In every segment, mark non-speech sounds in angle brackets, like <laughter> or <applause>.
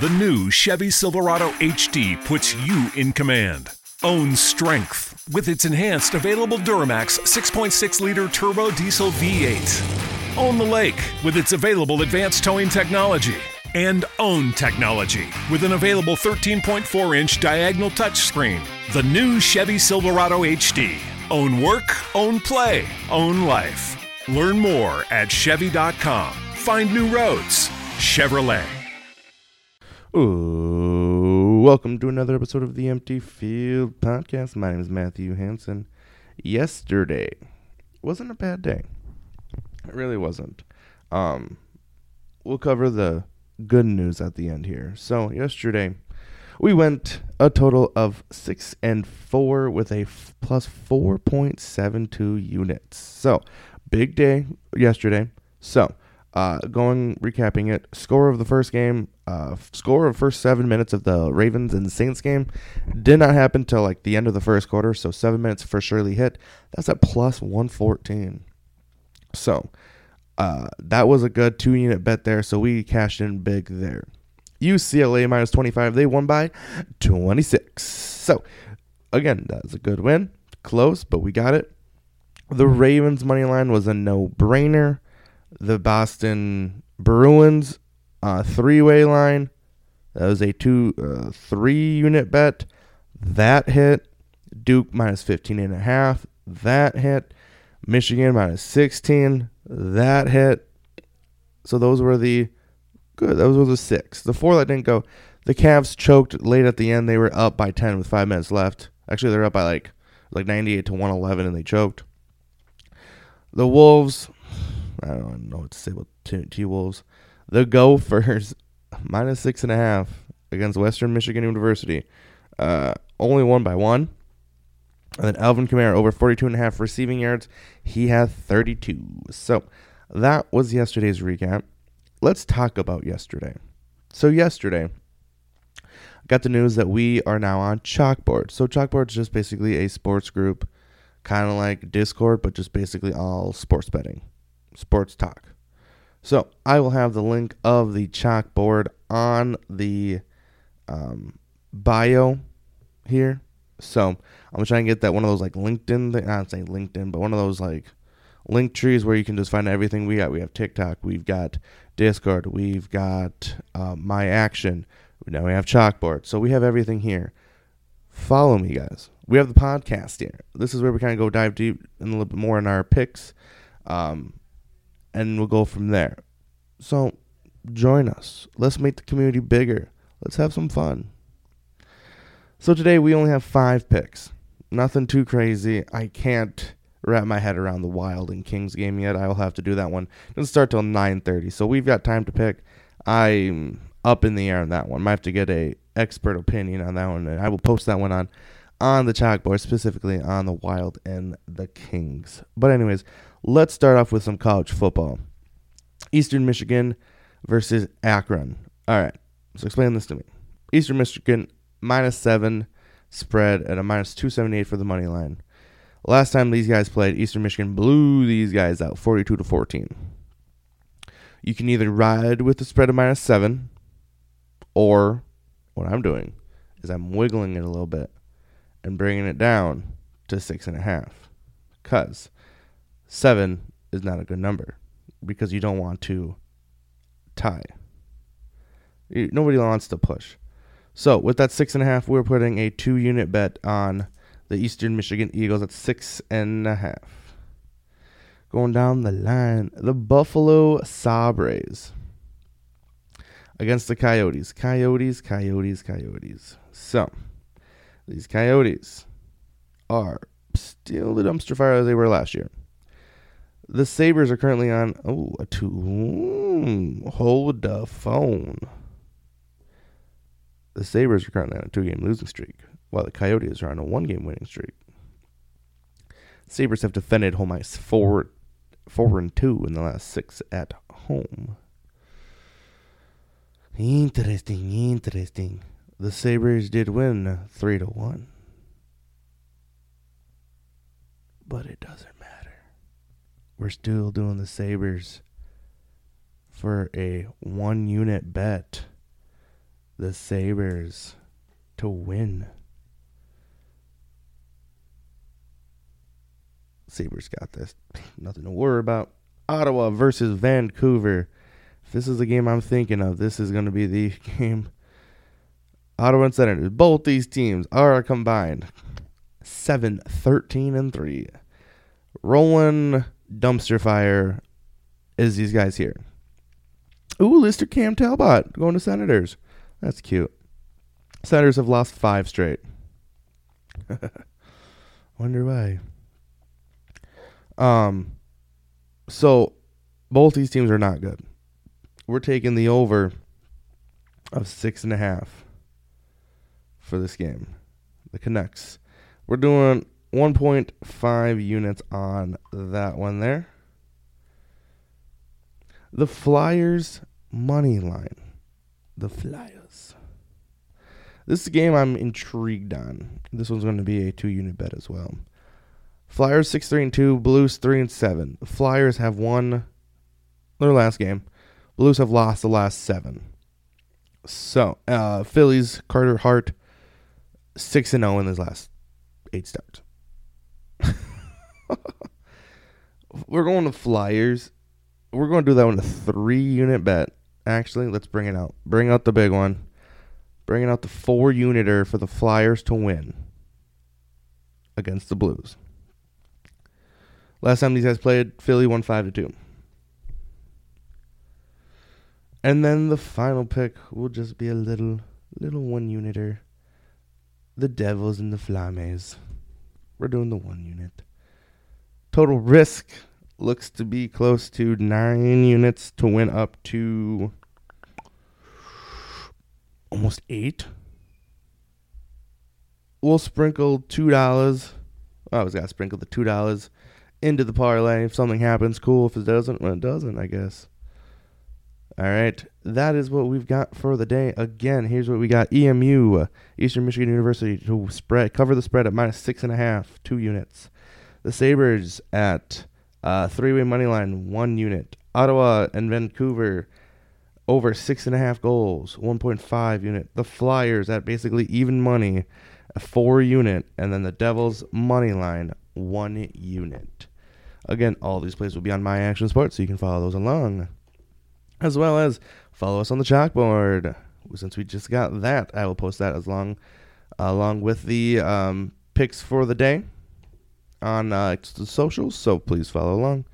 The new Chevy Silverado HD puts you in command. Own strength with its enhanced available Duramax 6.6 liter turbo diesel V8. Own the lake with its available advanced towing technology. And own technology with an available 13.4 inch diagonal touchscreen. The new Chevy Silverado HD. Own work, own play, own life. Learn more at Chevy.com. Find new roads. Chevrolet. Ooh, welcome to another episode of the Empty Field Podcast. My name is Matthew Hansen. Yesterday wasn't a bad day. It really wasn't. Um, we'll cover the good news at the end here. So yesterday, we went a total of six and four with a f- plus four point seven two units. So big day yesterday. So uh, going recapping it, score of the first game, uh, score of first seven minutes of the Ravens and Saints game did not happen till like the end of the first quarter. So seven minutes for Shirley hit. That's at plus one fourteen. So uh, that was a good two unit bet there. So we cashed in big there. UCLA minus 25. They won by 26. So, again, that was a good win. Close, but we got it. The Ravens money line was a no brainer. The Boston Bruins uh, three way line. That was a two, uh, three unit bet. That hit. Duke minus 15 and a half. That hit. Michigan minus 16. That hit. So those were the good. Those were the six. The four that didn't go. The Cavs choked late at the end. They were up by 10 with five minutes left. Actually, they're up by like like 98 to 111, and they choked. The Wolves. I don't know what to say about T, Wolves. The Gophers <laughs> minus six and a half against Western Michigan University. Uh, only won by one. And then Alvin Kamara over 42 and a half receiving yards. He had 32. So that was yesterday's recap. Let's talk about yesterday. So yesterday, got the news that we are now on Chalkboard. So Chalkboard is just basically a sports group, kind of like Discord, but just basically all sports betting, sports talk. So I will have the link of the Chalkboard on the um, bio here. So I'm gonna try and get that one of those like LinkedIn. Thing, not saying LinkedIn, but one of those like link trees where you can just find everything we got. We have TikTok, we've got Discord, we've got uh, My Action. Now we have Chalkboard, so we have everything here. Follow me, guys. We have the podcast here. This is where we kind of go dive deep and a little bit more in our picks, um, and we'll go from there. So join us. Let's make the community bigger. Let's have some fun. So today we only have five picks. Nothing too crazy. I can't wrap my head around the Wild and Kings game yet. I will have to do that one. It doesn't start till 9:30, so we've got time to pick. I'm up in the air on that one. Might have to get a expert opinion on that one, and I will post that one on on the chalkboard, specifically on the Wild and the Kings. But anyways, let's start off with some college football. Eastern Michigan versus Akron. All right, so explain this to me. Eastern Michigan minus seven spread at a minus 278 for the money line. Last time these guys played, Eastern Michigan blew these guys out 42 to 14. You can either ride with the spread of minus seven, or what I'm doing is I'm wiggling it a little bit and bringing it down to six and a half. Because seven is not a good number because you don't want to tie. You- Nobody wants to push. So with that six and a half, we're putting a two unit bet on the Eastern Michigan Eagles at six and a half. Going down the line, the Buffalo Sabres against the Coyotes. Coyotes, Coyotes, Coyotes. So these Coyotes are still the dumpster fire as they were last year. The Sabres are currently on oh a two. Ooh, hold the phone. The Sabres are currently on a two-game losing streak, while the Coyotes are on a one-game winning streak. Sabres have defended home ice four, four and two in the last six at home. Interesting, interesting. The Sabres did win three to one. But it doesn't matter. We're still doing the Sabres for a one unit bet. The Sabres to win. Sabres got this. <laughs> Nothing to worry about. Ottawa versus Vancouver. If this is the game I'm thinking of, this is going to be the <laughs> game. Ottawa and Senators. Both these teams are combined 7 13 and 3. Rolling dumpster fire is these guys here. Ooh, Lister Cam Talbot going to Senators. That's cute. Senators have lost five straight. <laughs> Wonder why. Um, so both these teams are not good. We're taking the over of six and a half for this game. The Canucks. We're doing 1.5 units on that one there. The Flyers money line. The Flyers. This is a game I'm intrigued on. This one's going to be a two unit bet as well. Flyers 6 3 and 2, Blues 3 and 7. The Flyers have won their last game. Blues have lost the last 7. So, uh, Philly's Carter Hart 6 and 0 in his last 8 starts. <laughs> We're going to Flyers. We're going to do that one a 3 unit bet. Actually, let's bring it out. Bring out the big one. Bringing out the 4 uniter for the Flyers to win against the Blues. Last time these guys played, Philly won five to two. And then the final pick will just be a little little one uniter. The Devils and the Flames. We're doing the one unit. Total risk looks to be close to nine units to win up to almost eight. We'll sprinkle two dollars. I always gotta sprinkle the two dollars into the parlay. If something happens, cool. If it doesn't, well, it doesn't, I guess. All right, that is what we've got for the day. Again, here's what we got: EMU, Eastern Michigan University, to spread cover the spread at minus six and a half, two units. The Sabres at uh, three-way money line, one unit. Ottawa and Vancouver over six and a half goals, 1.5 unit. The Flyers at basically even money, four unit, and then the Devils money line, one unit. Again, all these plays will be on My Action Sports, so you can follow those along. As well as follow us on the chalkboard. Since we just got that, I will post that as long, along with the um, picks for the day on uh, the socials. So please follow along.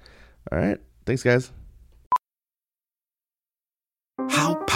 All right. Thanks, guys.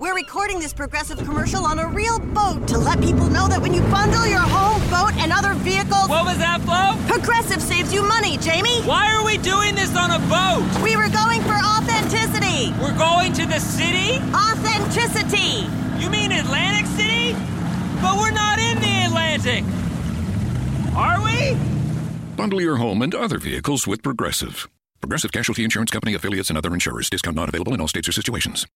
We're recording this progressive commercial on a real boat to let people know that when you bundle your home, boat, and other vehicles, What was that, Flo? Progressive saves you money, Jamie. Why are we doing this on a boat? We were going for authenticity. We're going to the city? Authenticity. You mean Atlantic City? But we're not in the Atlantic. Are we? Bundle your home and other vehicles with Progressive. Progressive Casualty Insurance Company affiliates and other insurers. Discount not available in all states or situations.